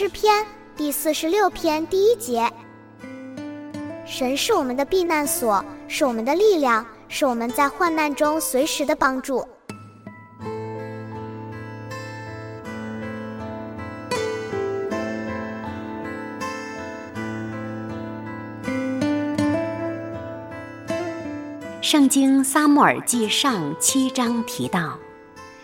诗篇第四十六篇第一节：神是我们的避难所，是我们的力量，是我们在患难中随时的帮助。圣经撒母耳记上七章提到，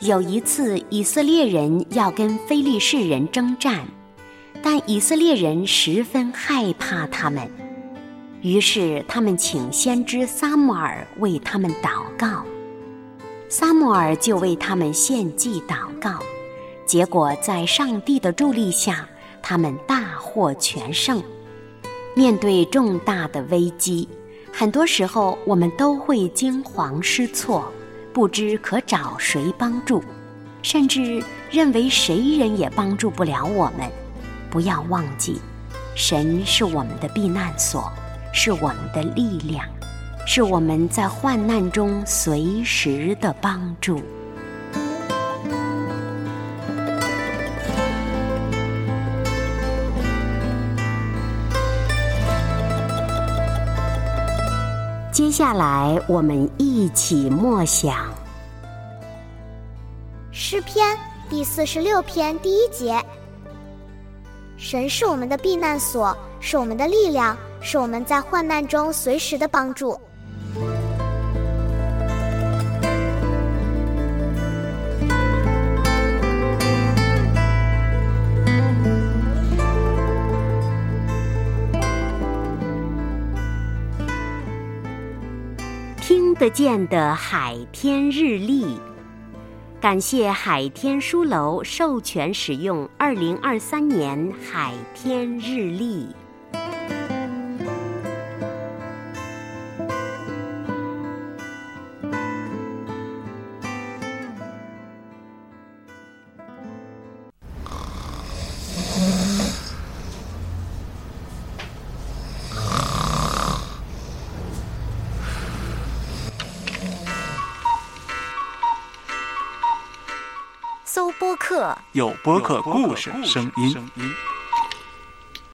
有一次以色列人要跟非利士人征战。但以色列人十分害怕他们，于是他们请先知撒母耳为他们祷告。撒母耳就为他们献祭祷告，结果在上帝的助力下，他们大获全胜。面对重大的危机，很多时候我们都会惊慌失措，不知可找谁帮助，甚至认为谁人也帮助不了我们。不要忘记，神是我们的避难所，是我们的力量，是我们在患难中随时的帮助。接下来，我们一起默想诗篇第四十六篇第一节。神是我们的避难所，是我们的力量，是我们在患难中随时的帮助。听得见的海天日历。感谢海天书楼授权使用二零二三年海天日历。播客，有播客故事声音。